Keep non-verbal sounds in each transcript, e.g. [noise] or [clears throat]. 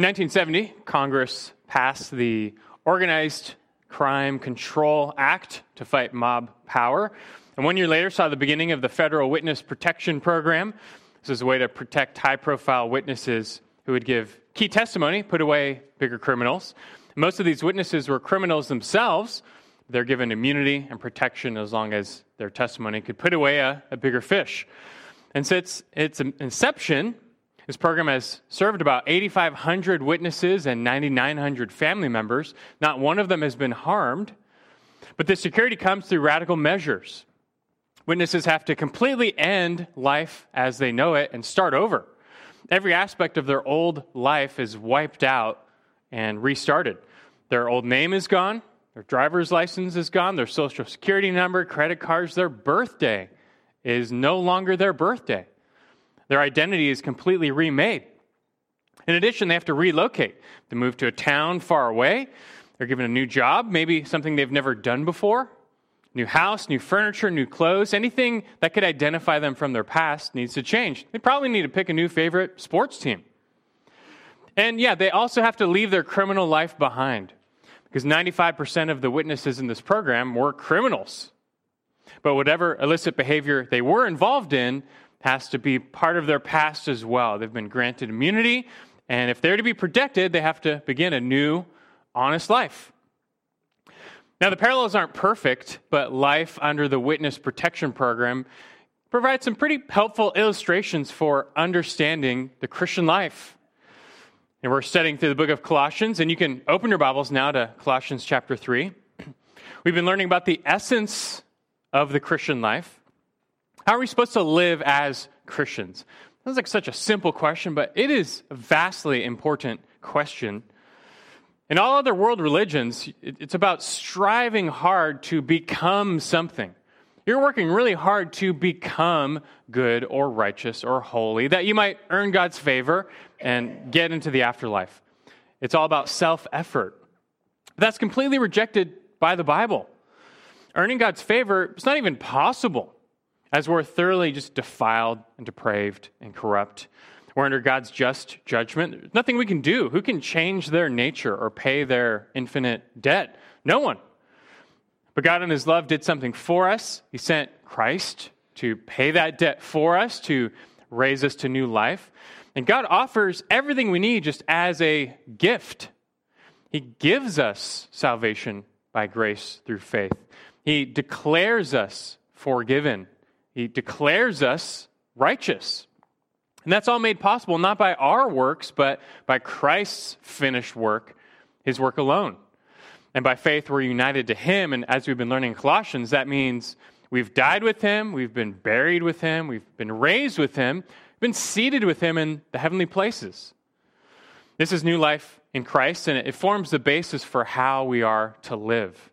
In 1970, Congress passed the Organized Crime Control Act to fight mob power. And one year later, saw the beginning of the Federal Witness Protection Program. This is a way to protect high profile witnesses who would give key testimony, put away bigger criminals. Most of these witnesses were criminals themselves. They're given immunity and protection as long as their testimony could put away a, a bigger fish. And since its inception, this program has served about 8,500 witnesses and 9,900 family members. Not one of them has been harmed. But the security comes through radical measures. Witnesses have to completely end life as they know it and start over. Every aspect of their old life is wiped out and restarted. Their old name is gone, their driver's license is gone, their social security number, credit cards, their birthday is no longer their birthday. Their identity is completely remade. In addition, they have to relocate. They move to a town far away. They're given a new job, maybe something they've never done before. New house, new furniture, new clothes, anything that could identify them from their past needs to change. They probably need to pick a new favorite sports team. And yeah, they also have to leave their criminal life behind because 95% of the witnesses in this program were criminals. But whatever illicit behavior they were involved in, has to be part of their past as well. They've been granted immunity, and if they're to be protected, they have to begin a new, honest life. Now, the parallels aren't perfect, but life under the Witness Protection Program provides some pretty helpful illustrations for understanding the Christian life. And we're studying through the book of Colossians, and you can open your Bibles now to Colossians chapter 3. [clears throat] We've been learning about the essence of the Christian life. How are we supposed to live as Christians? Sounds like such a simple question, but it is a vastly important question. In all other world religions, it's about striving hard to become something. You're working really hard to become good or righteous or holy, that you might earn God's favor and get into the afterlife. It's all about self effort. That's completely rejected by the Bible. Earning God's favor is not even possible as we're thoroughly just defiled and depraved and corrupt. We're under God's just judgment. There's nothing we can do. Who can change their nature or pay their infinite debt? No one. But God, in His love, did something for us. He sent Christ to pay that debt for us, to raise us to new life. And God offers everything we need just as a gift. He gives us salvation by grace through faith. He declares us forgiven he declares us righteous. And that's all made possible not by our works, but by Christ's finished work, his work alone. And by faith, we're united to him. And as we've been learning in Colossians, that means we've died with him, we've been buried with him, we've been raised with him, been seated with him in the heavenly places. This is new life in Christ, and it forms the basis for how we are to live.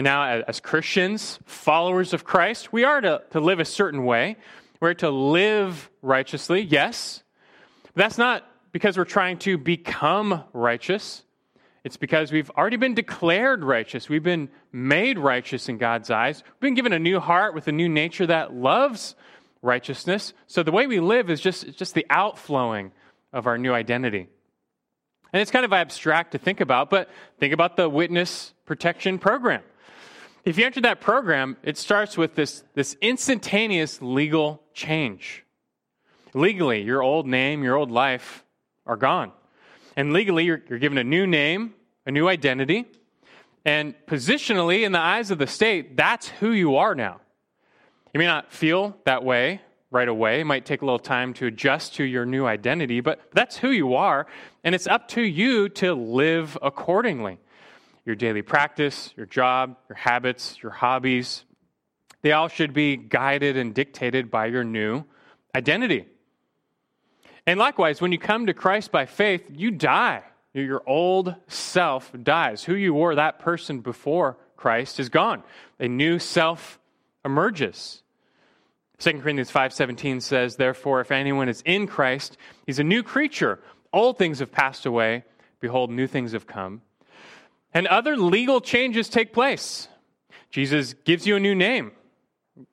And now, as Christians, followers of Christ, we are to, to live a certain way. We're to live righteously, yes. But that's not because we're trying to become righteous. It's because we've already been declared righteous. We've been made righteous in God's eyes. We've been given a new heart with a new nature that loves righteousness. So the way we live is just, just the outflowing of our new identity. And it's kind of abstract to think about, but think about the witness protection program. If you enter that program, it starts with this, this instantaneous legal change. Legally, your old name, your old life are gone. And legally, you're, you're given a new name, a new identity. And positionally, in the eyes of the state, that's who you are now. You may not feel that way right away. It might take a little time to adjust to your new identity, but that's who you are. And it's up to you to live accordingly your daily practice, your job, your habits, your hobbies. They all should be guided and dictated by your new identity. And likewise, when you come to Christ by faith, you die. Your old self dies. Who you were, that person before Christ, is gone. A new self emerges. 2 Corinthians 5:17 says, "Therefore if anyone is in Christ, he's a new creature. Old things have passed away; behold, new things have come." And other legal changes take place. Jesus gives you a new name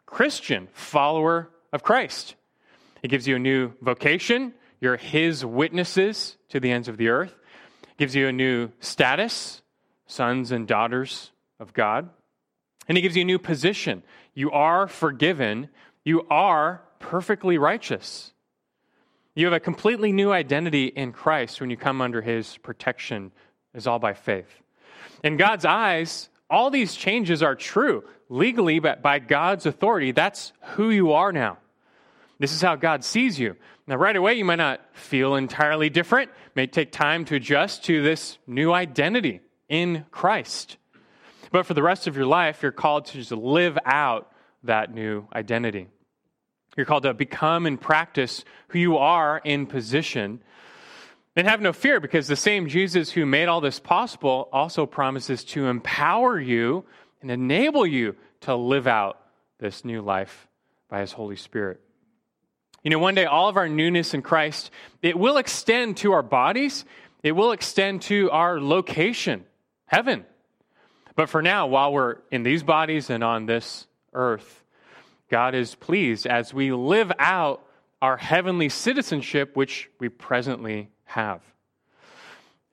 Christian, follower of Christ. He gives you a new vocation. You're his witnesses to the ends of the earth. It gives you a new status, sons and daughters of God. And he gives you a new position. You are forgiven. You are perfectly righteous. You have a completely new identity in Christ when you come under his protection, is all by faith. In God's eyes, all these changes are true legally, but by God's authority, that's who you are now. This is how God sees you. Now, right away, you might not feel entirely different. It may take time to adjust to this new identity in Christ. But for the rest of your life, you're called to just live out that new identity. You're called to become and practice who you are in position. And have no fear because the same Jesus who made all this possible also promises to empower you and enable you to live out this new life by his Holy Spirit. You know, one day all of our newness in Christ, it will extend to our bodies, it will extend to our location, heaven. But for now, while we're in these bodies and on this earth, God is pleased as we live out our heavenly citizenship, which we presently have.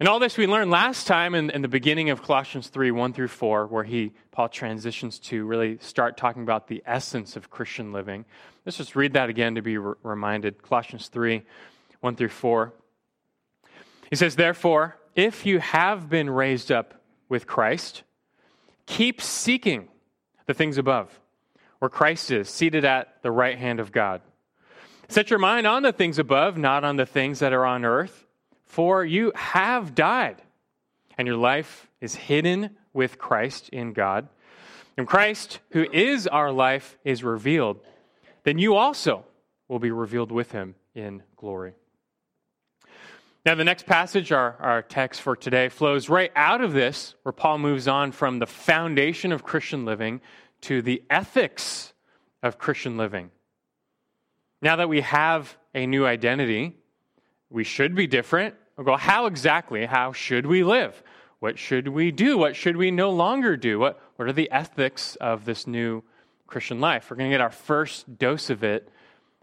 And all this we learned last time in, in, the beginning of Colossians 3 1 through 4, where he, Paul transitions to really start talking about the essence of Christian living. Let's just read that again to be re- reminded. Colossians 3 1 through 4. He says, Therefore, if you have been raised up with Christ, Keep seeking the things above, where Christ is, seated at the right hand of God. Set your mind on the things above, not on the things that are on earth, for you have died, and your life is hidden with Christ in God. And Christ, who is our life, is revealed, then you also will be revealed with him in glory. Now, the next passage, our, our text for today, flows right out of this, where Paul moves on from the foundation of Christian living to the ethics of Christian living. Now that we have a new identity, we should be different. We'll go, how exactly? How should we live? What should we do? What should we no longer do? What, what are the ethics of this new Christian life? We're going to get our first dose of it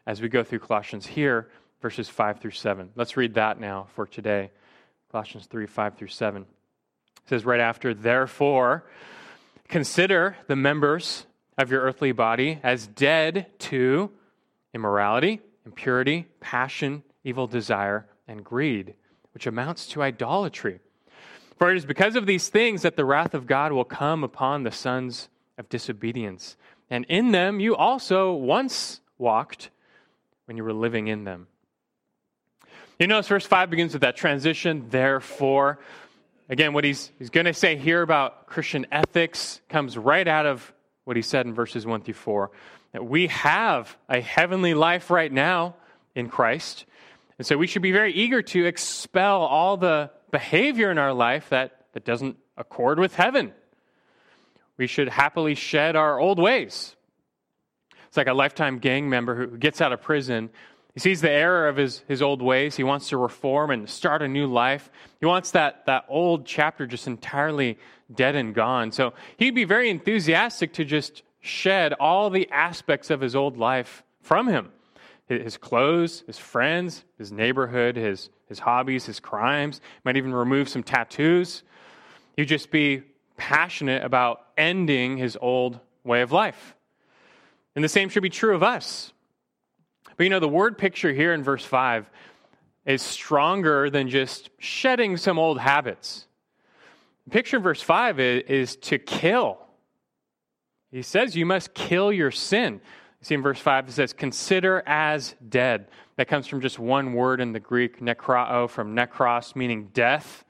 as we go through Colossians here verses 5 through 7. Let's read that now for today. Colossians 3 5 through 7. It says right after, Therefore, consider the members of your earthly body as dead to immorality, impurity, passion, evil desire, and greed, which amounts to idolatry. For it is because of these things that the wrath of God will come upon the sons of disobedience. And in them you also once walked when you were living in them. You notice verse 5 begins with that transition, therefore. Again, what he's, he's going to say here about Christian ethics comes right out of what he said in verses 1 through 4. That we have a heavenly life right now in Christ. And so we should be very eager to expel all the behavior in our life that, that doesn't accord with heaven. We should happily shed our old ways. It's like a lifetime gang member who gets out of prison he sees the error of his, his old ways. He wants to reform and start a new life. He wants that, that old chapter just entirely dead and gone. So he'd be very enthusiastic to just shed all the aspects of his old life from him his clothes, his friends, his neighborhood, his, his hobbies, his crimes, might even remove some tattoos. He'd just be passionate about ending his old way of life. And the same should be true of us. But you know, the word picture here in verse 5 is stronger than just shedding some old habits. The picture in verse 5 is, is to kill. He says you must kill your sin. See in verse 5 it says, consider as dead. That comes from just one word in the Greek, nekrao, from nekros, meaning death.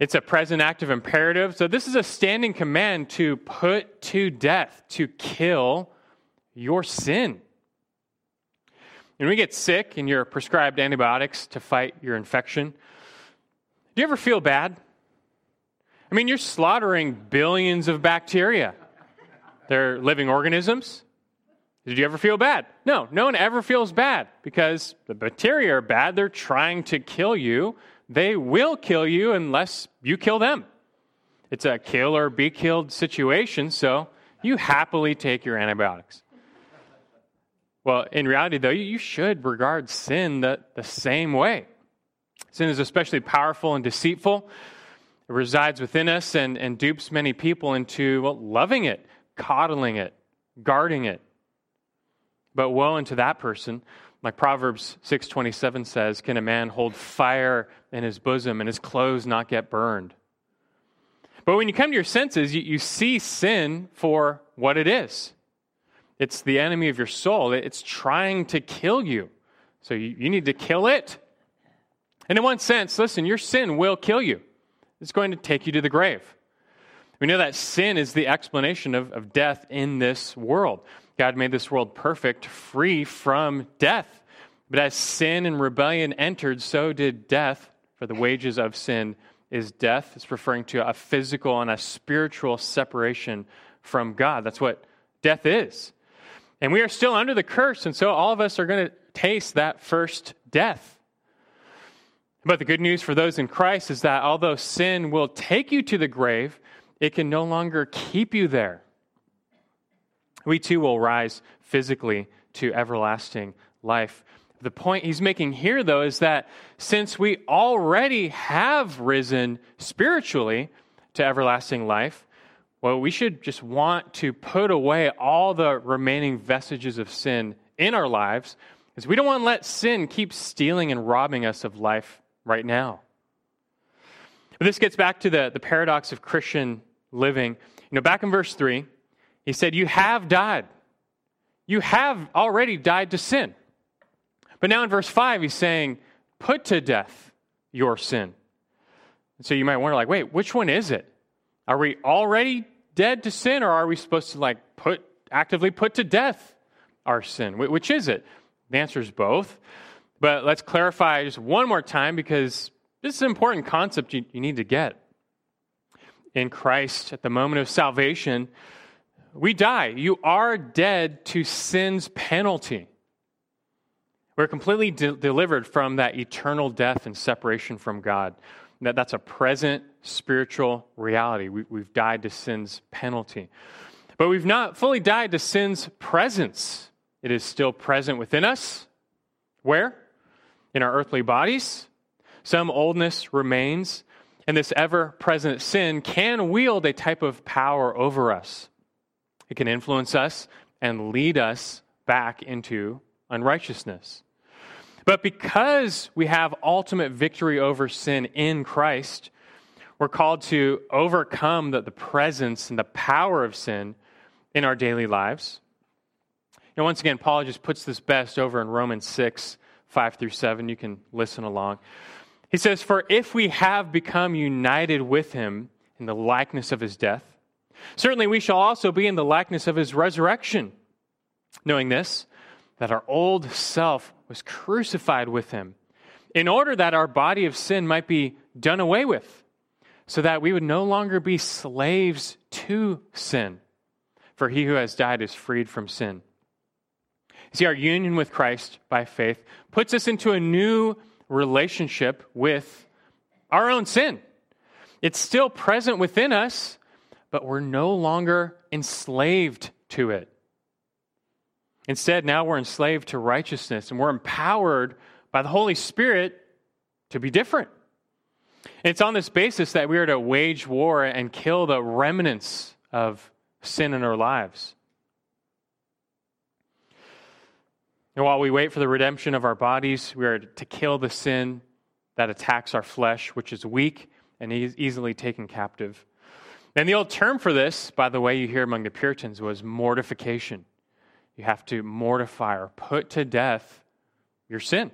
It's a present active imperative. So this is a standing command to put to death, to kill your sin. When we get sick and you're prescribed antibiotics to fight your infection, do you ever feel bad? I mean, you're slaughtering billions of bacteria. They're living organisms. Did you ever feel bad? No, no one ever feels bad because the bacteria are bad. They're trying to kill you. They will kill you unless you kill them. It's a kill or be killed situation, so you happily take your antibiotics. Well, in reality, though, you should regard sin the, the same way. Sin is especially powerful and deceitful. It resides within us and, and dupes many people into well, loving it, coddling it, guarding it. But woe unto that person, like Proverbs 6:27 says, can a man hold fire in his bosom and his clothes not get burned? But when you come to your senses, you, you see sin for what it is. It's the enemy of your soul. It's trying to kill you. So you, you need to kill it. And in one sense, listen, your sin will kill you. It's going to take you to the grave. We know that sin is the explanation of, of death in this world. God made this world perfect, free from death. But as sin and rebellion entered, so did death, for the wages of sin is death. It's referring to a physical and a spiritual separation from God. That's what death is. And we are still under the curse, and so all of us are going to taste that first death. But the good news for those in Christ is that although sin will take you to the grave, it can no longer keep you there. We too will rise physically to everlasting life. The point he's making here, though, is that since we already have risen spiritually to everlasting life, well, we should just want to put away all the remaining vestiges of sin in our lives, because we don't want to let sin keep stealing and robbing us of life right now. But this gets back to the, the paradox of Christian living. You know, back in verse 3, he said, You have died. You have already died to sin. But now in verse 5, he's saying, Put to death your sin. And so you might wonder, like, wait, which one is it? Are we already dead to sin, or are we supposed to, like, put actively put to death our sin? Which is it? The answer is both. But let's clarify just one more time because this is an important concept you, you need to get. In Christ, at the moment of salvation, we die. You are dead to sin's penalty. We're completely de- delivered from that eternal death and separation from God. That, that's a present spiritual reality. We, we've died to sin's penalty. But we've not fully died to sin's presence. It is still present within us. Where? In our earthly bodies. Some oldness remains, and this ever present sin can wield a type of power over us. It can influence us and lead us back into unrighteousness. But because we have ultimate victory over sin in Christ, we're called to overcome the, the presence and the power of sin in our daily lives. Know, once again, Paul just puts this best over in Romans 6, 5 through 7. You can listen along. He says, For if we have become united with him in the likeness of his death, Certainly, we shall also be in the likeness of his resurrection, knowing this, that our old self was crucified with him, in order that our body of sin might be done away with, so that we would no longer be slaves to sin. For he who has died is freed from sin. See, our union with Christ by faith puts us into a new relationship with our own sin. It's still present within us, but we're no longer enslaved to it. Instead, now we're enslaved to righteousness and we're empowered by the Holy Spirit to be different. It's on this basis that we are to wage war and kill the remnants of sin in our lives. And while we wait for the redemption of our bodies, we are to kill the sin that attacks our flesh, which is weak and easily taken captive. And the old term for this, by the way, you hear among the Puritans was mortification. You have to mortify or put to death your sin.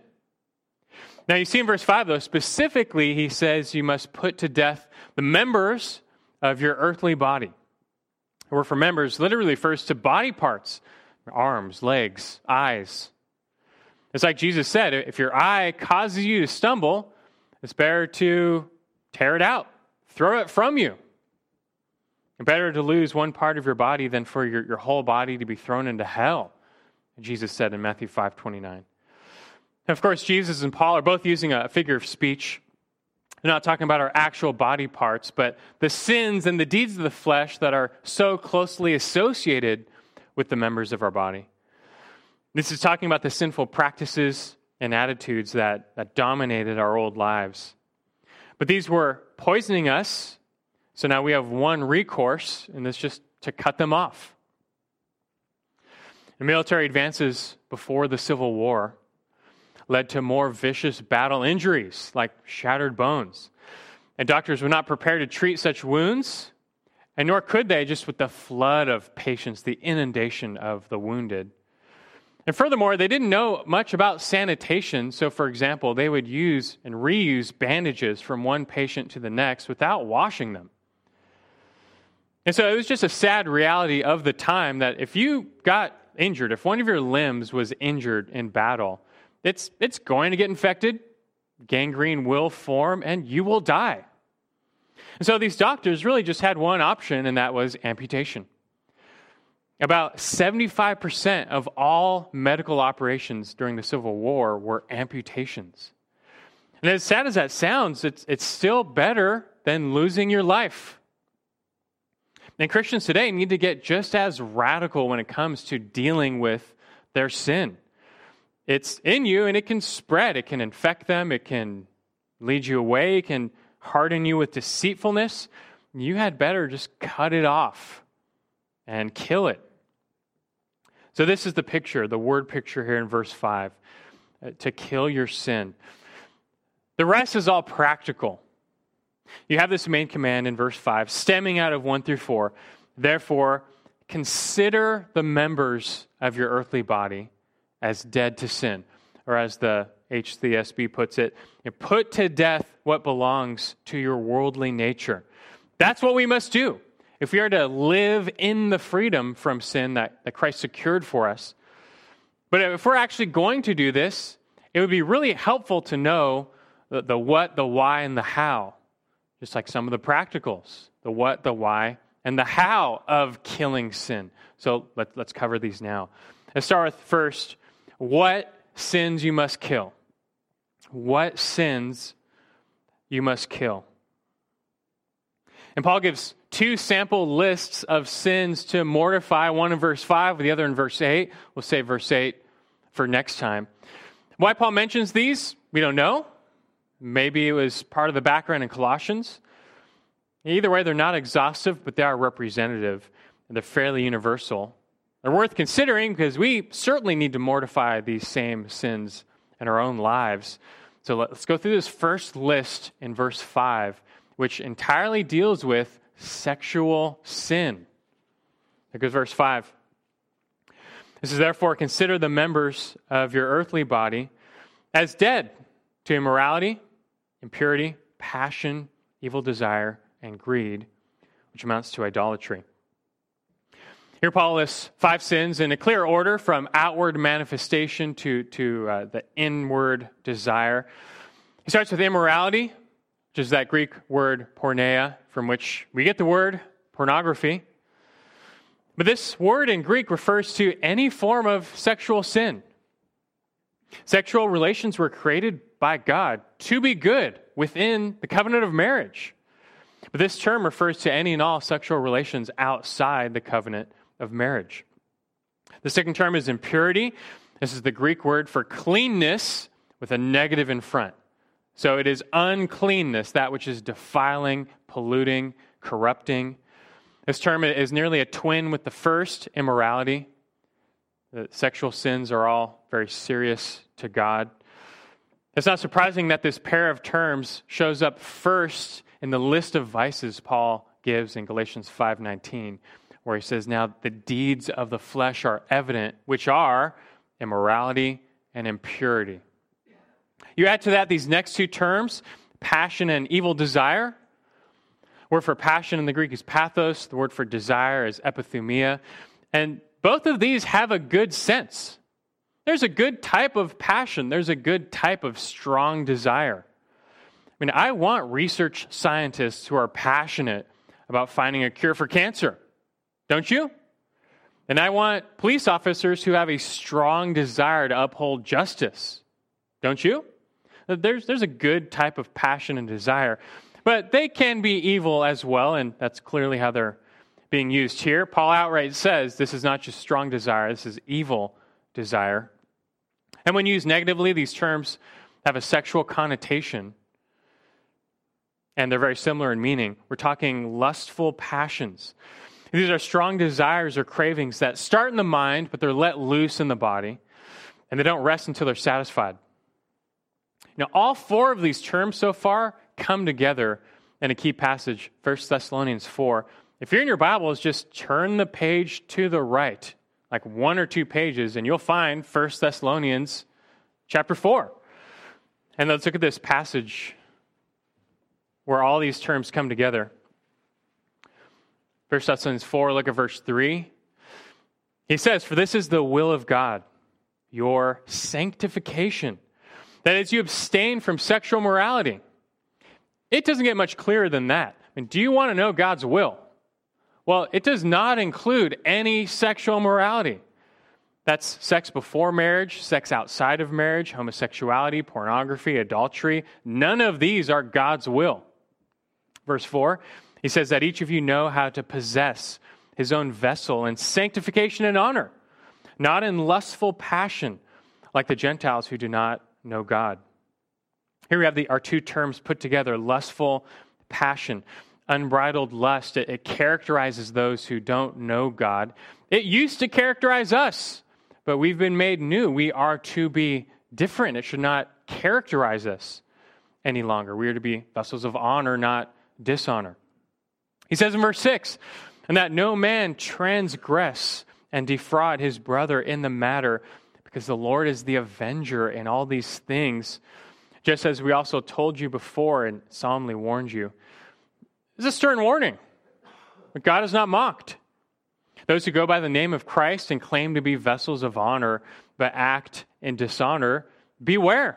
Now, you see in verse 5, though, specifically, he says you must put to death the members of your earthly body. The word for members literally refers to body parts arms, legs, eyes. It's like Jesus said if your eye causes you to stumble, it's better to tear it out, throw it from you. Better to lose one part of your body than for your, your whole body to be thrown into hell, Jesus said in Matthew 5 29. of course, Jesus and Paul are both using a figure of speech. They're not talking about our actual body parts, but the sins and the deeds of the flesh that are so closely associated with the members of our body. This is talking about the sinful practices and attitudes that, that dominated our old lives. But these were poisoning us, so now we have one recourse, and it's just to cut them off. The military advances before the Civil War led to more vicious battle injuries like shattered bones. And doctors were not prepared to treat such wounds, and nor could they just with the flood of patients, the inundation of the wounded. And furthermore, they didn't know much about sanitation. So, for example, they would use and reuse bandages from one patient to the next without washing them. And so it was just a sad reality of the time that if you got injured, if one of your limbs was injured in battle, it's, it's going to get infected, gangrene will form, and you will die. And so these doctors really just had one option, and that was amputation. About 75% of all medical operations during the Civil War were amputations. And as sad as that sounds, it's, it's still better than losing your life. And Christians today need to get just as radical when it comes to dealing with their sin. It's in you and it can spread, it can infect them, it can lead you away, it can harden you with deceitfulness. You had better just cut it off and kill it. So, this is the picture, the word picture here in verse 5 uh, to kill your sin. The rest is all practical. You have this main command in verse 5, stemming out of 1 through 4. Therefore, consider the members of your earthly body as dead to sin. Or as the HCSB puts it, put to death what belongs to your worldly nature. That's what we must do. If we are to live in the freedom from sin that, that Christ secured for us. But if we're actually going to do this, it would be really helpful to know the, the what, the why, and the how. Just like some of the practicals the what, the why, and the how of killing sin. So let, let's cover these now. Let's start with first what sins you must kill. What sins you must kill. And Paul gives two sample lists of sins to mortify, one in verse 5, the other in verse 8. We'll save verse 8 for next time. Why Paul mentions these, we don't know. Maybe it was part of the background in Colossians. Either way, they're not exhaustive, but they are representative, and they're fairly universal. They're worth considering because we certainly need to mortify these same sins in our own lives. So let's go through this first list in verse 5, which entirely deals with sexual sin. There goes verse 5. This is therefore consider the members of your earthly body as dead to immorality, impurity, passion, evil desire, and greed, which amounts to idolatry. Here, Paul lists five sins in a clear order from outward manifestation to, to uh, the inward desire. He starts with immorality, which is that Greek word porneia, from which we get the word pornography. But this word in Greek refers to any form of sexual sin. Sexual relations were created by God to be good within the covenant of marriage. But this term refers to any and all sexual relations outside the covenant of marriage. The second term is impurity. This is the Greek word for cleanness with a negative in front. So it is uncleanness, that which is defiling, polluting, corrupting. This term is nearly a twin with the first, immorality. The sexual sins are all very serious to God. It's not surprising that this pair of terms shows up first in the list of vices Paul gives in Galatians 5:19, where he says, "Now the deeds of the flesh are evident, which are immorality and impurity." You add to that these next two terms, passion and evil desire. The Word for passion in the Greek is pathos, the word for desire is epithumia. And both of these have a good sense. There's a good type of passion, there's a good type of strong desire. I mean, I want research scientists who are passionate about finding a cure for cancer. Don't you? And I want police officers who have a strong desire to uphold justice. Don't you? There's, there's a good type of passion and desire, but they can be evil as well, and that's clearly how they're being used here. Paul outright says this is not just strong desire, this is evil desire. And when used negatively, these terms have a sexual connotation and they're very similar in meaning. We're talking lustful passions. These are strong desires or cravings that start in the mind, but they're let loose in the body, and they don't rest until they're satisfied. Now, all four of these terms so far come together in a key passage, 1 Thessalonians 4. If you're in your Bibles, just turn the page to the right, like one or two pages, and you'll find 1 Thessalonians chapter 4. And let's look at this passage where all these terms come together. 1 Thessalonians 4, look at verse 3. He says, For this is the will of God, your sanctification. That is, you abstain from sexual morality. It doesn't get much clearer than that. I mean, do you want to know God's will? Well, it does not include any sexual morality. That's sex before marriage, sex outside of marriage, homosexuality, pornography, adultery. None of these are God's will. Verse 4, he says that each of you know how to possess his own vessel in sanctification and honor, not in lustful passion like the Gentiles who do not know God. Here we have the, our two terms put together lustful passion unbridled lust, it, it characterizes those who don't know God. It used to characterize us, but we've been made new. We are to be different. It should not characterize us any longer. We are to be vessels of honor, not dishonor. He says in verse 6 and that no man transgress and defraud his brother in the matter, because the Lord is the avenger in all these things, just as we also told you before and solemnly warned you. Is a stern warning. But God is not mocked. Those who go by the name of Christ and claim to be vessels of honor, but act in dishonor, beware.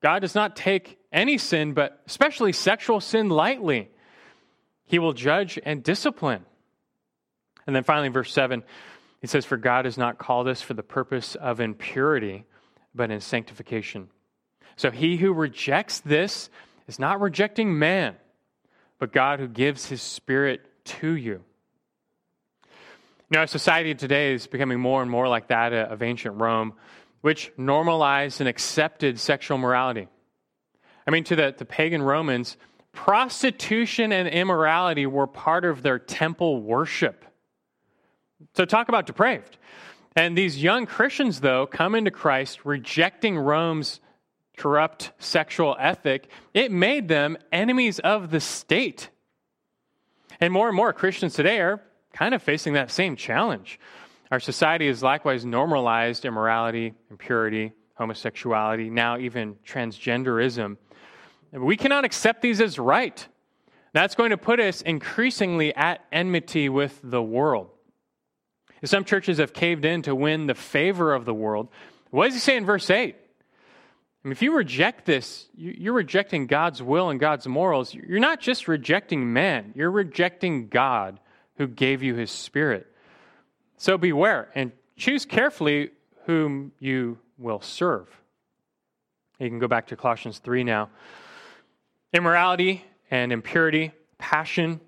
God does not take any sin, but especially sexual sin, lightly. He will judge and discipline. And then finally, verse 7, he says, For God has not called us for the purpose of impurity, but in sanctification. So he who rejects this is not rejecting man, but God who gives his spirit to you. Now, our society today is becoming more and more like that of ancient Rome, which normalized and accepted sexual morality. I mean, to the, the pagan Romans, prostitution and immorality were part of their temple worship. So, talk about depraved. And these young Christians, though, come into Christ rejecting Rome's corrupt sexual ethic, it made them enemies of the state. And more and more Christians today are kind of facing that same challenge. Our society has likewise normalized immorality, impurity, homosexuality, now even transgenderism. We cannot accept these as right. That's going to put us increasingly at enmity with the world. Some churches have caved in to win the favor of the world. What does he say in verse 8? I mean, if you reject this, you're rejecting God's will and God's morals. You're not just rejecting man, you're rejecting God who gave you his spirit. So beware and choose carefully whom you will serve. You can go back to Colossians 3 now. Immorality and impurity, passion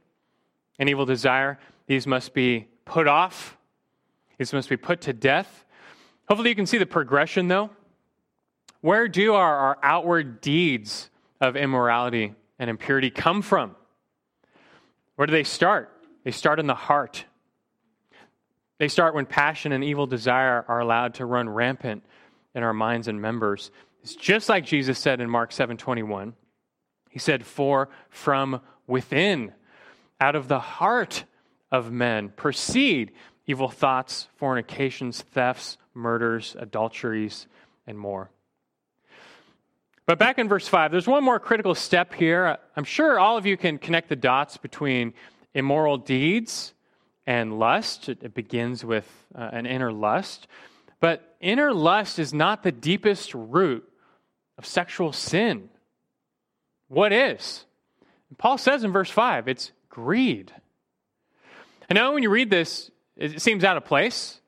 and evil desire, these must be put off. These must be put to death. Hopefully, you can see the progression, though. Where do our, our outward deeds of immorality and impurity come from? Where do they start? They start in the heart. They start when passion and evil desire are allowed to run rampant in our minds and members. It's just like Jesus said in Mark 7:21. He said, "For from within, out of the heart of men, proceed evil thoughts, fornications, thefts, murders, adulteries, and more." But back in verse 5, there's one more critical step here. I'm sure all of you can connect the dots between immoral deeds and lust. It, begins with uh, an inner lust. But inner lust is not the deepest root of sexual sin. What is? Paul says in verse 5 it's greed. I know when you read this, it seems out of place.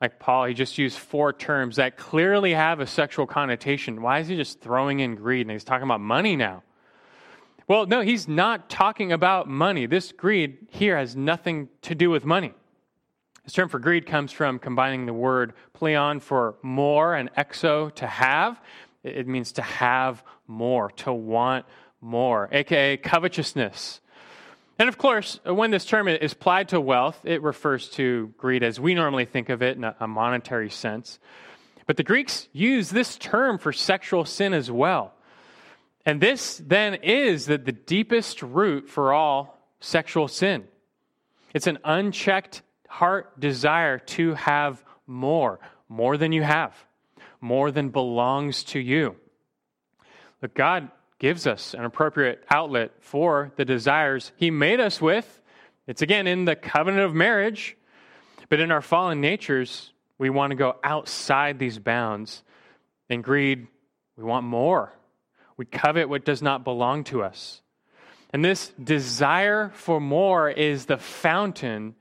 Like Paul, he just used four terms that clearly have a sexual connotation. Why is he just throwing in greed? And he's talking about money now. Well, no, he's not talking about money. This greed here has nothing to do with money. This term for greed comes from combining the word pleon for more and exo to have. It means to have more, to want more, aka covetousness. And of course, when this term is applied to wealth, it refers to greed as we normally think of it in a monetary sense. But the Greeks use this term for sexual sin as well. And this then is the, the deepest root for all sexual sin. It's an unchecked heart desire to have more, more than you have, more than belongs to you. But God gives us an appropriate outlet for the desires He made us with. It's again in the covenant of marriage, but in our fallen natures, we want to go outside these bounds. In greed, we want more. We covet what does not belong to us. And this desire for more is the fountain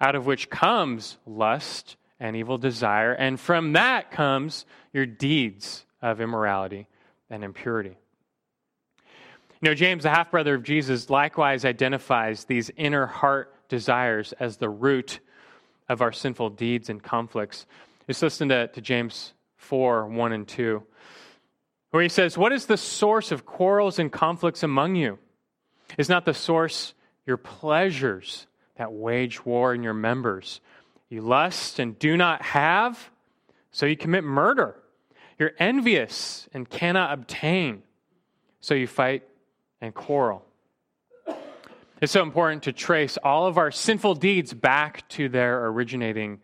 out of which comes lust and evil desire. And from that comes your deeds of immorality and impurity. You know, James, the half brother of Jesus, likewise identifies these inner heart desires as the root of our sinful deeds and conflicts. Just listen to, to James 4 1 and 2, where he says, What is the source of quarrels and conflicts among you? Is not the source your pleasures that wage war in your members? You lust and do not have, so you commit murder. You're envious and cannot obtain, so you fight and quarrel. It's so important to trace all of our sinful deeds back to their originating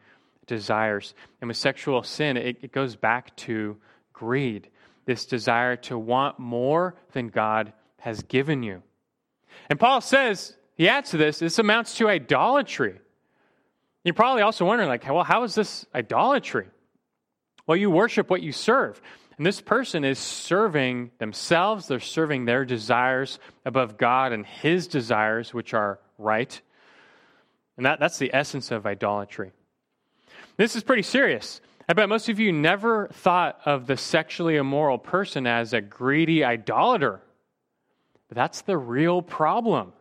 desires. And with sexual sin, it, it, goes back to greed, this desire to want more than God has given you. And Paul says, he adds to this, this amounts to idolatry. You're probably also wondering, like, well, how is this idolatry? Well, you worship what you serve. And this person is serving themselves, they're serving their desires above God and his desires, which are right. And that, that's the essence of idolatry. This is pretty serious. I bet most of you never thought of the sexually immoral person as a greedy idolater. But that's the real problem.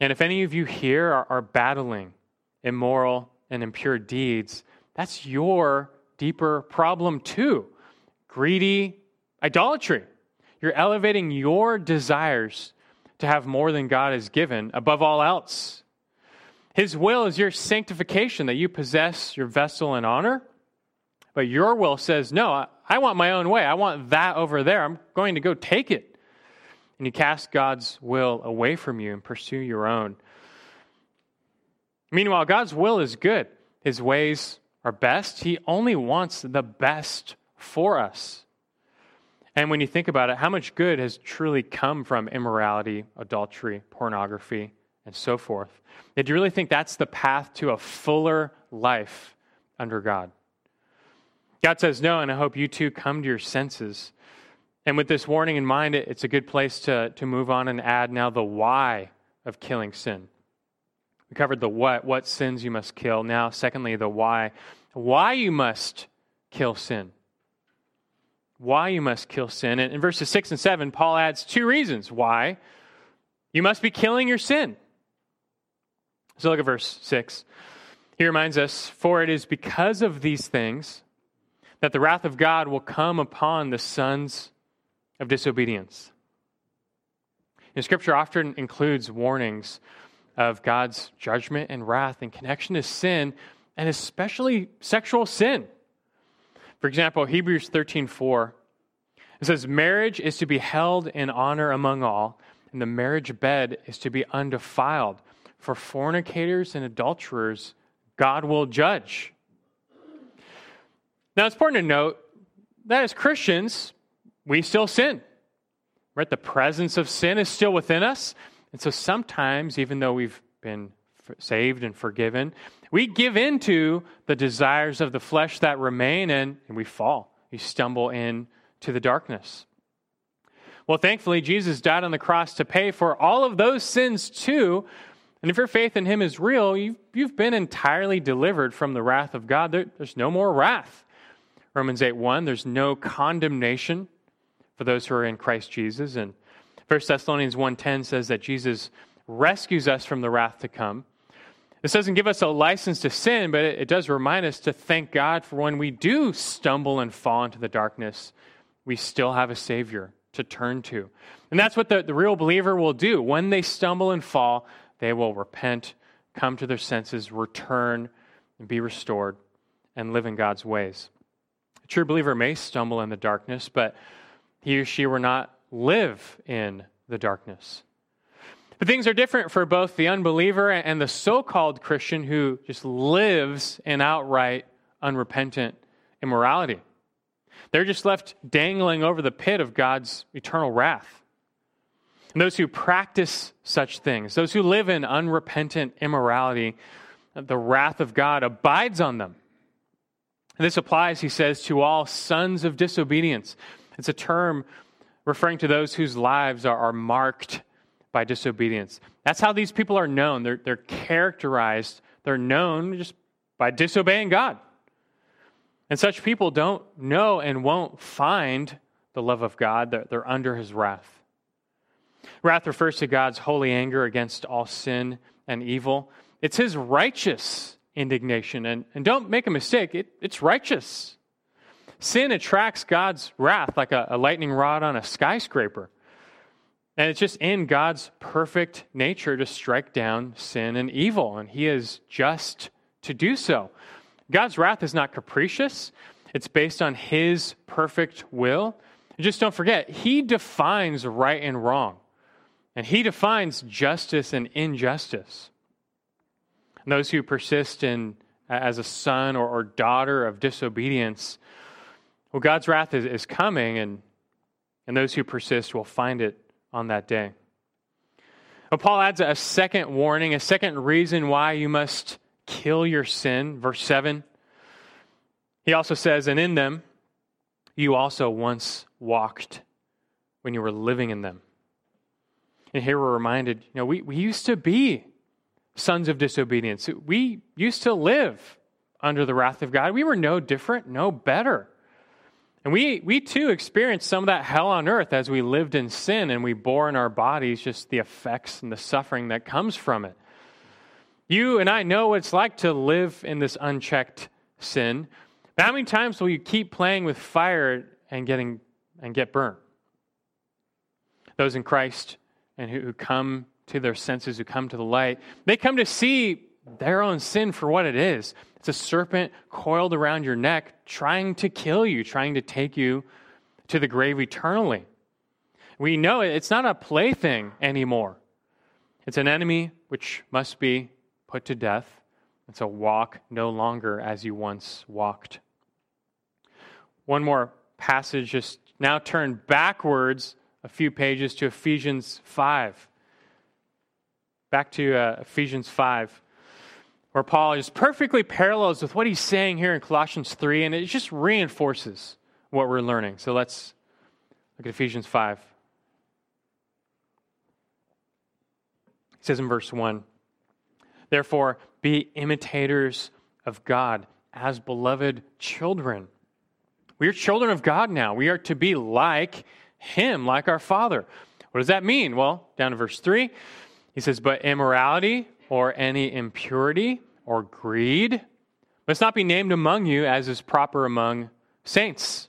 And if any of you here are, are battling immoral and impure deeds, that's your deeper problem too greedy idolatry. You're elevating your desires to have more than God has given above all else. His will is your sanctification, that you possess your vessel in honor. But your will says, no, I, I want my own way. I want that over there. I'm going to go take it. And you cast God's will away from you and pursue your own. Meanwhile, God's will is good. His ways our best. He only wants the best for us. And when you think about it, how much good has truly come from immorality, adultery, pornography, and so forth? Did you really think that's the path to a fuller life under God? God says no, and I hope you too come to your senses. And with this warning in mind, it's a good place to, to move on and add now the why of killing sin. We covered the what, what sins you must kill. Now, secondly, the why, why you must kill sin. Why you must kill sin. And in verses 6 and 7, Paul adds two reasons why you must be killing your sin. So look at verse 6. He reminds us, For it is because of these things that the wrath of God will come upon the sons of disobedience. And Scripture often includes warnings of God's judgment and wrath in connection to sin, and especially sexual sin. For example, Hebrews 13 4. It says, Marriage is to be held in honor among all, and the marriage bed is to be undefiled. For fornicators and adulterers, God will judge. Now, it's important to note that as Christians, we still sin. Right? The presence of sin is still within us. And so sometimes, even though we've been saved and forgiven, we give in to the desires of the flesh that remain and, and we fall. We stumble into the darkness. Well, thankfully, Jesus died on the cross to pay for all of those sins too. And if your faith in Him is real, you've, you've been entirely delivered from the wrath of God. There, there's no more wrath. Romans 8 1, there's no condemnation for those who are in Christ Jesus. And 1 Thessalonians 1:10 says that Jesus rescues us from the wrath to come. This doesn't give us a license to sin, but it, does remind us to thank God for when we do stumble and fall into the darkness, we still have a Savior to turn to. And that's what the, the real believer will do. When they stumble and fall, they will repent, come to their senses, return, and be restored, and live in God's ways. A true believer may stumble in the darkness, but he or she will not live in the darkness. But things are different for both the unbeliever and the so called Christian who just lives in outright unrepentant immorality. They're just left dangling over the pit of God's eternal wrath. And those who practice such things, those who live in unrepentant immorality, the wrath of God abides on them. And this applies, he says, to all sons of disobedience. It's a term referring to those whose lives are, are marked by disobedience. That's how these people are known. They're, they're characterized, they're known just by disobeying God. And such people don't know and won't find the love of God, they're, they're under his wrath. Wrath refers to God's holy anger against all sin and evil. It's his righteous indignation. And, and don't make a mistake, it, it's righteous. Sin attracts God's wrath like a, a lightning rod on a skyscraper. And it's just in God's perfect nature to strike down sin and evil, and He is just to do so. God's wrath is not capricious, it's based on His perfect will. And just don't forget, He defines right and wrong, and He defines justice and injustice. And those who persist in as a son or, or daughter of disobedience, well, God's wrath is, is coming, and, and those who persist will find it on that day. But Paul adds a second warning, a second reason why you must kill your sin. Verse 7. He also says, And in them you also once walked when you were living in them. And here we're reminded, you know, we, we used to be sons of disobedience. We used to live under the wrath of God. We were no different, no better. And we, we too experienced some of that hell on earth as we lived in sin and we bore in our bodies just the effects and the suffering that comes from it. You and I know what it's like to live in this unchecked sin. But how many times will you keep playing with fire and getting and get burnt? Those in Christ and who, who come to their senses, who come to the light, they come to see their own sin for what it is. It's a serpent coiled around your neck, trying to kill you, trying to take you to the grave eternally. We know it's not a plaything anymore. It's an enemy which must be put to death. It's a walk no longer as you once walked. One more passage, just now turn backwards a few pages to Ephesians 5. Back to uh, Ephesians 5 where Paul is perfectly parallels with what he's saying here in Colossians 3, and it just reinforces what we're learning. So let's look at Ephesians 5. He says in verse 1 Therefore, be imitators of God as beloved children. We are children of God now. We are to be like Him, like our Father. What does that mean? Well, down to verse 3, he says, But immorality or any impurity or greed must not be named among you as is proper among saints.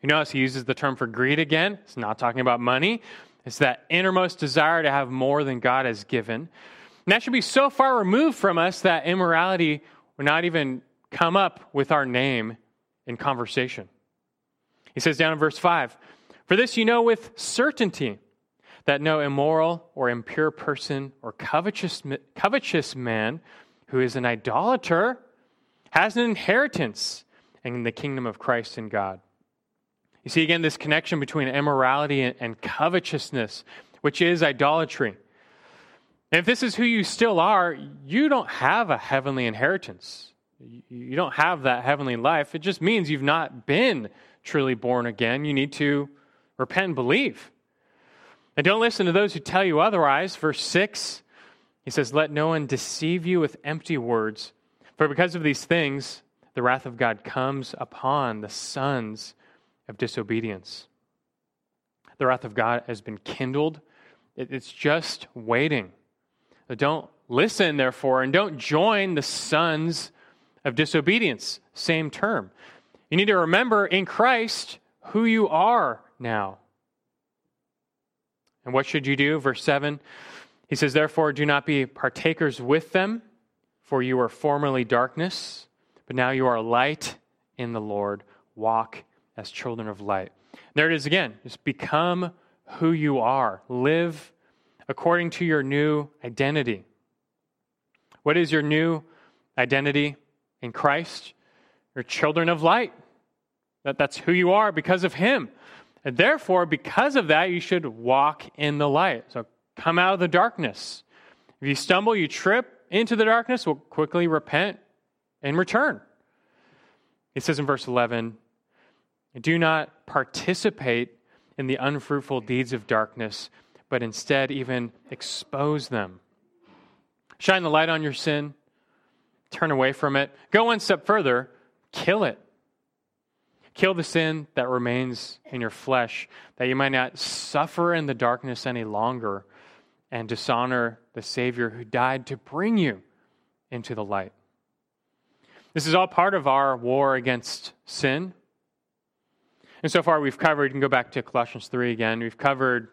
You notice he uses the term for greed again. It's not talking about money. It's that innermost desire to have more than God has given. And that should be so far removed from us that immorality would not even come up with our name in conversation. He says down in verse 5 For this you know with certainty that no immoral or impure person or covetous, covetous man who is an idolater has an inheritance in the kingdom of Christ and God. You see again this connection between immorality and covetousness, which is idolatry. And if this is who you still are, you don't have a heavenly inheritance. You don't have that heavenly life. It just means you've not been truly born again. You need to repent and believe. And don't listen to those who tell you otherwise. Verse 6, he says, Let no one deceive you with empty words, for because of these things, the wrath of God comes upon the sons of disobedience. The wrath of God has been kindled, it's just waiting Don't listen, therefore, and don't join the sons of disobedience. Same term. You need to remember in Christ who you are now. And what should you do? Verse 7 he says, Therefore, do not be partakers with them, for you were formerly darkness, but now you are light in the Lord. Walk as children of light. There it is again. Just become who you are. Live according to your new identity. What is your new identity in Christ? You're children of light. That, that's who you are because of Him. And therefore, because of that, you should walk in the light. So come out of the darkness. If you stumble, you trip into the darkness, well, quickly repent and return. It says in verse 11, do not participate in the unfruitful deeds of darkness, but instead even expose them. Shine the light on your sin, turn away from it, go one step further, kill it. Kill the sin that remains in your flesh, that you might not suffer in the darkness any longer and dishonor the Savior who died to bring you into the light. This is all part of our war against sin. And so far, we've covered, you can go back to Colossians 3 again, we've covered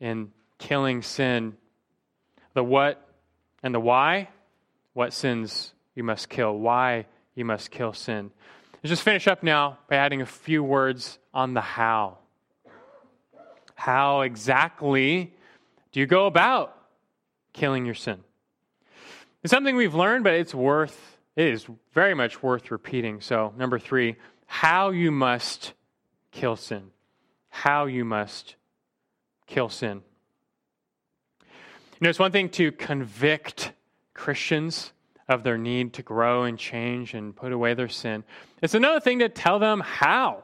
in killing sin the what and the why, what sins you must kill, why you must kill sin. Let's just finish up now by adding a few words on the how. How exactly do you go about killing your sin? It's something we've learned, but it's worth, it is very much worth repeating. So, number three, how you must kill sin. How you must kill sin. You know, it's one thing to convict Christians of their need to grow and change and put away their sin. It's another thing to tell them how.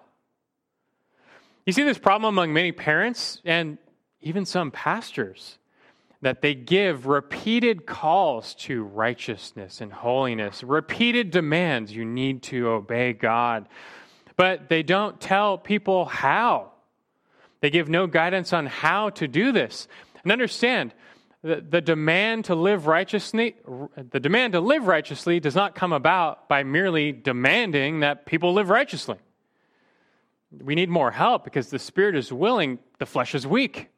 You see this problem among many parents and even some pastors that they give repeated calls to righteousness and holiness, repeated demands you need to obey God, but they don't tell people how. They give no guidance on how to do this. And understand, the, the demand to live righteously the demand to live righteously does not come about by merely demanding that people live righteously. We need more help because the spirit is willing the flesh is weak.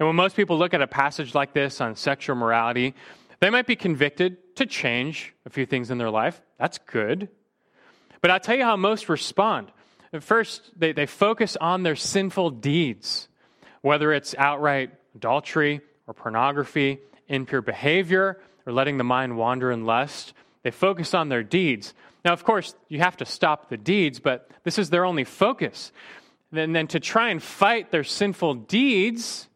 And when most people look at a passage like this on sexual morality they might be convicted to change a few things in their life. That's good. But i'll tell you how most respond. First they, they focus on their sinful deeds whether it's outright adultery or pornography, impure behavior, or letting the mind wander in lust. They focus on their deeds. Now, of course, you have to stop the deeds, but this is their only focus. And then to try and fight their sinful deeds,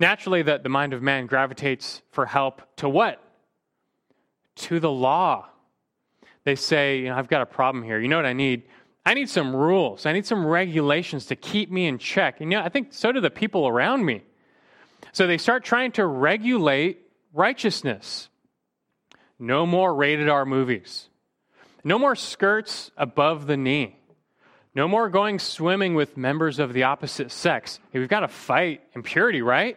naturally, the, the mind of man gravitates for help to what? To the law. They say, you know, I've got a problem here. You know what I need? I need some rules. I need some regulations to keep me in check. And you know, I think so do the people around me. So they start trying to regulate righteousness. No more rated R movies. No more skirts above the knee. No more going swimming with members of the opposite sex. Hey, we've got to fight impurity, right?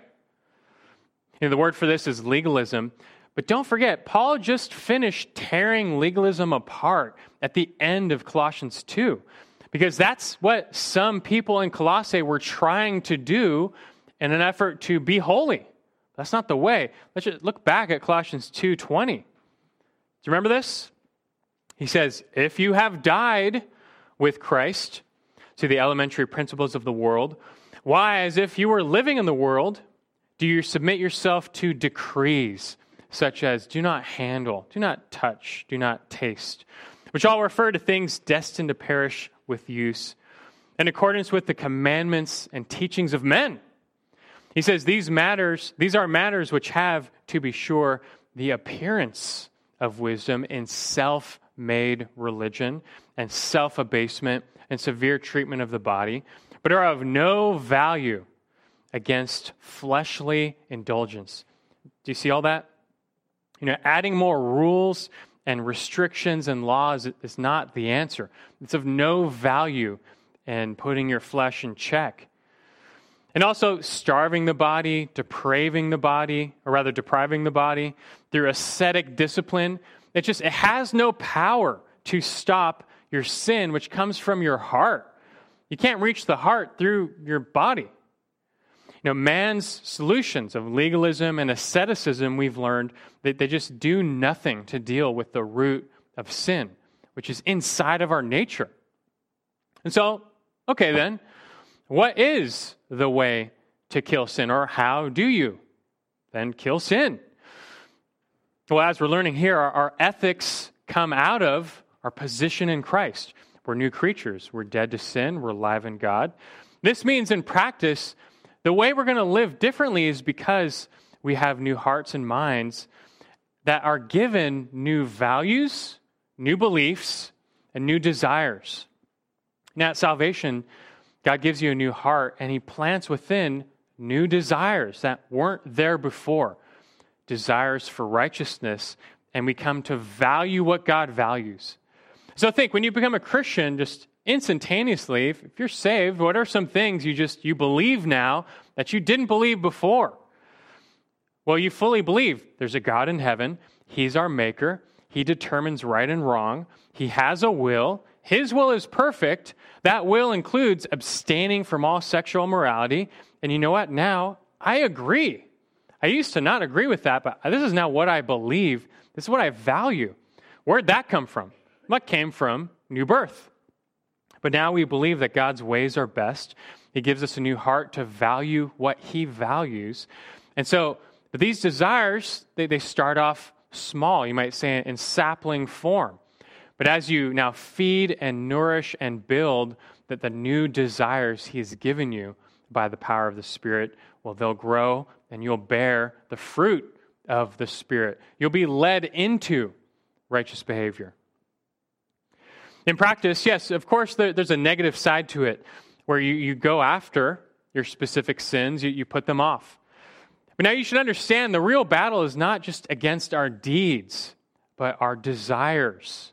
You know, the word for this is legalism. But don't forget, Paul just finished tearing legalism apart at the end of Colossians 2, because that's what some people in Colossae were trying to do in an effort to be holy. That's not the way. Let's just look back at Colossians 2:20. Do you remember this? He says, "If you have died with Christ to the elementary principles of the world, why as if you were living in the world, do you submit yourself to decrees such as do not handle, do not touch, do not taste, which all refer to things destined to perish with use, in accordance with the commandments and teachings of men?" He says these matters, these are matters which have, to be sure, the appearance of wisdom in self made religion and self abasement and severe treatment of the body, but are of no value against fleshly indulgence. Do you see all that? You know, adding more rules and restrictions and laws is not the answer. It's of no value in putting your flesh in check. And also starving the body, depraving the body, or rather depriving the body through ascetic discipline. It just it has no power to stop your sin, which comes from your heart. You can't reach the heart through your body. You know, man's solutions of legalism and asceticism, we've learned that they just do nothing to deal with the root of sin, which is inside of our nature. And so, okay, then, what is the way to kill sin, or how do you then kill sin? Well, as we're learning here, our, ethics come out of our position in Christ. We're new creatures. We're dead to sin. We're alive in God. This means, in practice, the way we're going to live differently is because we have new hearts and minds that are given new values, new beliefs, and new desires. Now, at salvation, God gives you a new heart and He plants within new desires that weren't there before desires for righteousness, and we come to value what God values. So, think when you become a Christian, just instantaneously, if, you're saved, what are some things you just you believe now that you didn't believe before? Well, you fully believe there's a God in heaven. He's our maker. He determines right and wrong. He has a will. His will is perfect. That will includes abstaining from all sexual morality. And you know what? Now I agree. I used to not agree with that, but this is now what I believe. This is what I value. Where'd that come from? That came from new birth. But now we believe that God's ways are best. He gives us a new heart to value what He values. And so, but these desires, they, they start off small, you might say in sapling form. But as you now feed and nourish and build, that the new desires He has given you by the power of the Spirit, well, they'll grow and you'll bear the fruit of the Spirit. You'll be led into righteous behavior. In practice, yes, of course, there's a negative side to it where you, you go after your specific sins, you, you put them off. But now you should understand the real battle is not just against our deeds, but our desires.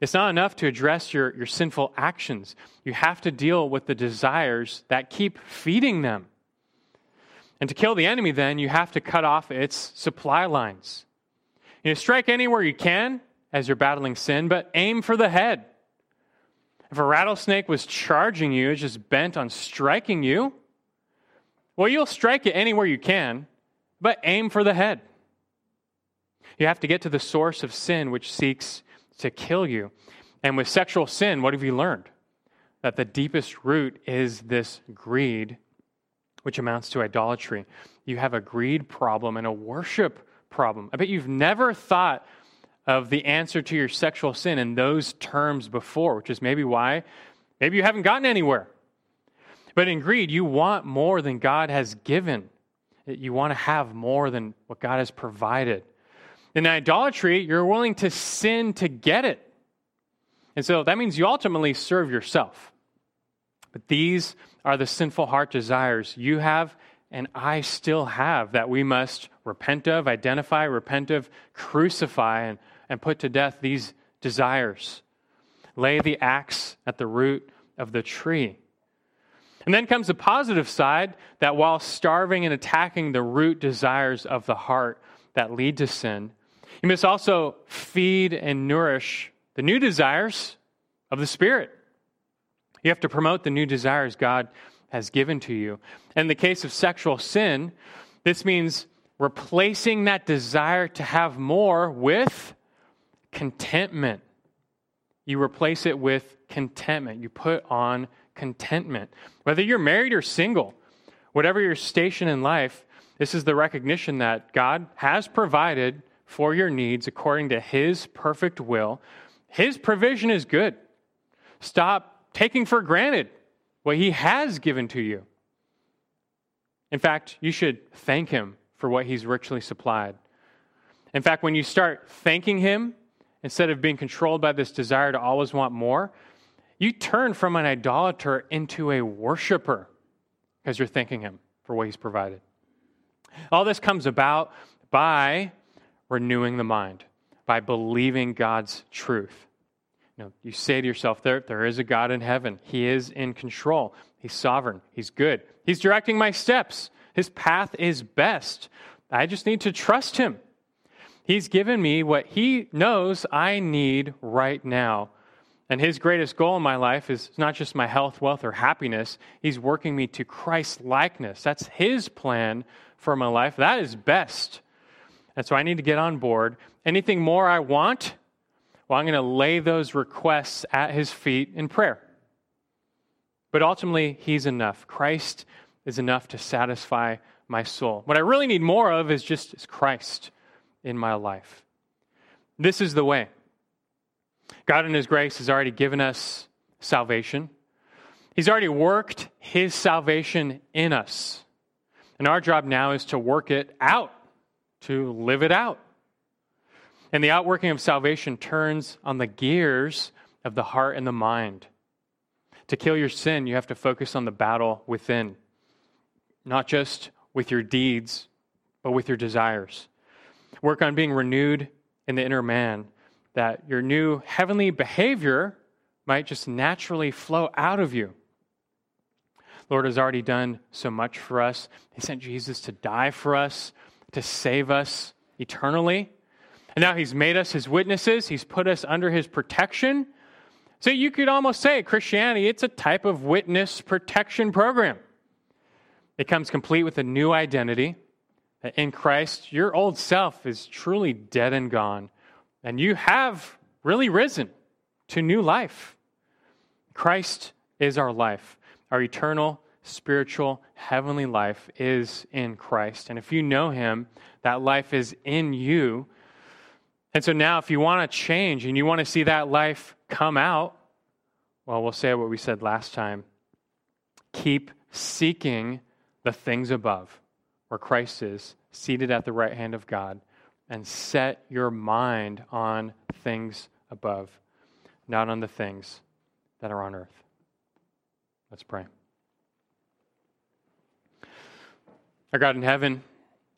It's not enough to address your, your sinful actions. You have to deal with the desires that keep feeding them. And to kill the enemy, then, you have to cut off its supply lines. You know, strike anywhere you can, as you're battling sin, but aim for the head. If a rattlesnake was charging you, just bent on striking you, well, you'll strike it anywhere you can, but aim for the head. You have to get to the source of sin which seeks to kill you. And with sexual sin, what have you learned? That the deepest root is this greed, which amounts to idolatry. You have a greed problem and a worship problem. I bet you've never thought of the answer to your sexual sin in those terms before, which is maybe why maybe you haven't gotten anywhere. But in greed, you want more than God has given. You want to have more than what God has provided. In idolatry, you're willing to sin to get it. And so that means you ultimately serve yourself. But these are the sinful heart desires you have and I still have that we must repent of, identify, repent of, crucify, and and put to death these desires. Lay the axe at the root of the tree. And then comes the positive side that while starving and attacking the root desires of the heart that lead to sin, you must also feed and nourish the new desires of the Spirit. You have to promote the new desires God has given to you. In the case of sexual sin, this means replacing that desire to have more with contentment. You replace it with contentment. You put on contentment. Whether you're married or single, whatever your station in life, this is the recognition that God has provided for your needs according to His perfect will. His provision is good. Stop taking for granted what He has given to you. In fact, you should thank Him for what He's richly supplied. In fact, when you start thanking Him instead of being controlled by this desire to always want more, you turn from an idolater into a worshiper because you're thanking him for what he's provided. All this comes about by renewing the mind, by believing God's truth. You, know, you say to yourself, there, there is a God in heaven. He is in control. He's sovereign. He's good. He's directing my steps. His path is best. I just need to trust Him. He's given me what He knows I need right now. And His greatest goal in my life is not just my health, wealth, or happiness. He's working me to Christ likeness. That's His plan for my life. That is best. And so I need to get on board. Anything more I want, well, I'm going to lay those requests at His feet in prayer. But ultimately, He's enough. Christ is enough to satisfy my soul. What I really need more of is just is Christ in my life. This is the way. God in His grace has already given us salvation. He's already worked His salvation in us. And our job now is to work it out, to live it out. And the outworking of salvation turns on the gears of the heart and the mind. To kill your sin, you have to focus on the battle within, not just with your deeds, but with your desires. Work on being renewed in the inner man, that your new heavenly behavior might just naturally flow out of you. Lord has already done so much for us. He sent Jesus to die for us, to save us eternally. And now He's made us His witnesses, He's put us under His protection. So you could almost say Christianity, it's a type of witness protection program. It comes complete with a new identity. In Christ, your old self is truly dead and gone, and you have really risen to new life. Christ is our life. Our eternal, spiritual, heavenly life is in Christ. And if you know Him, that life is in you. And so now, if you want to change and you want to see that life come out, well, we'll say what we said last time keep seeking the things above, where Christ is, seated at the right hand of God, and set your mind on things above, not on the things that are on earth. Let's pray. Our God in heaven,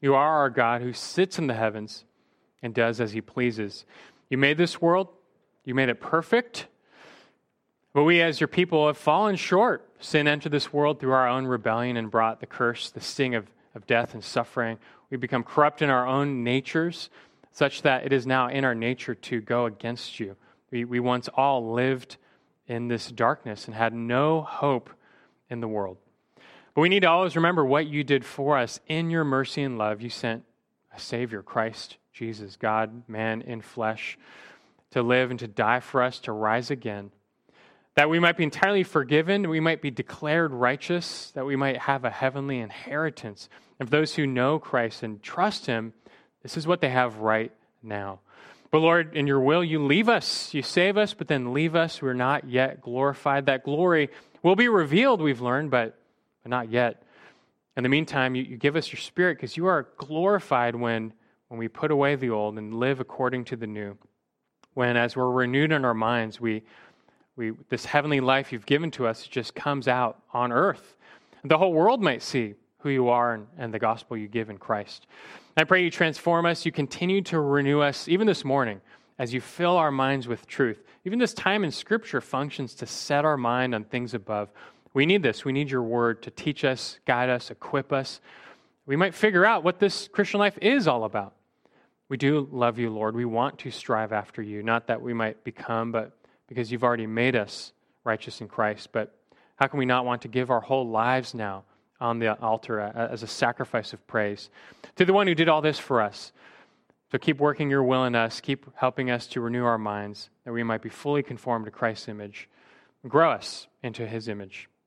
you are our God who sits in the heavens and does as he pleases. You made this world, you made it perfect, but we as your people have fallen short. Sin entered this world through our own rebellion and brought the curse, the sting of, of death and suffering. We become corrupt in our own natures, such that it is now in our nature to go against you. We, we once all lived in this darkness and had no hope in the world. But we need to always remember what you did for us. In your mercy and love, you sent a Savior, Christ Jesus, God, man in flesh, to live and to die for us, to rise again, that we might be entirely forgiven, we might be declared righteous, that we might have a heavenly inheritance. Of those who know Christ and trust Him, this is what they have right now. But Lord, in your will, you leave us. You save us, but then leave us. We're not yet glorified. That glory will be revealed, we've learned, but, but not yet. In the meantime, you, you give us your spirit because you are glorified when, when we put away the old and live according to the new. When, as we're renewed in our minds, we, we, this heavenly life you've given to us just comes out on earth. The whole world might see who you are and, and the gospel you give in Christ. I pray you transform us. You continue to renew us, even this morning, as you fill our minds with truth. Even this time in Scripture functions to set our mind on things above. We need this. We need your word to teach us, guide us, equip us. We might figure out what this Christian life is all about. We do love you, Lord. We want to strive after you, not that we might become, but because you've already made us righteous in Christ. But how can we not want to give our whole lives now on the altar as a sacrifice of praise to the one who did all this for us. So keep working your will in us, keep helping us to renew our minds, that we might be fully conformed to Christ's image. Grow us into his image.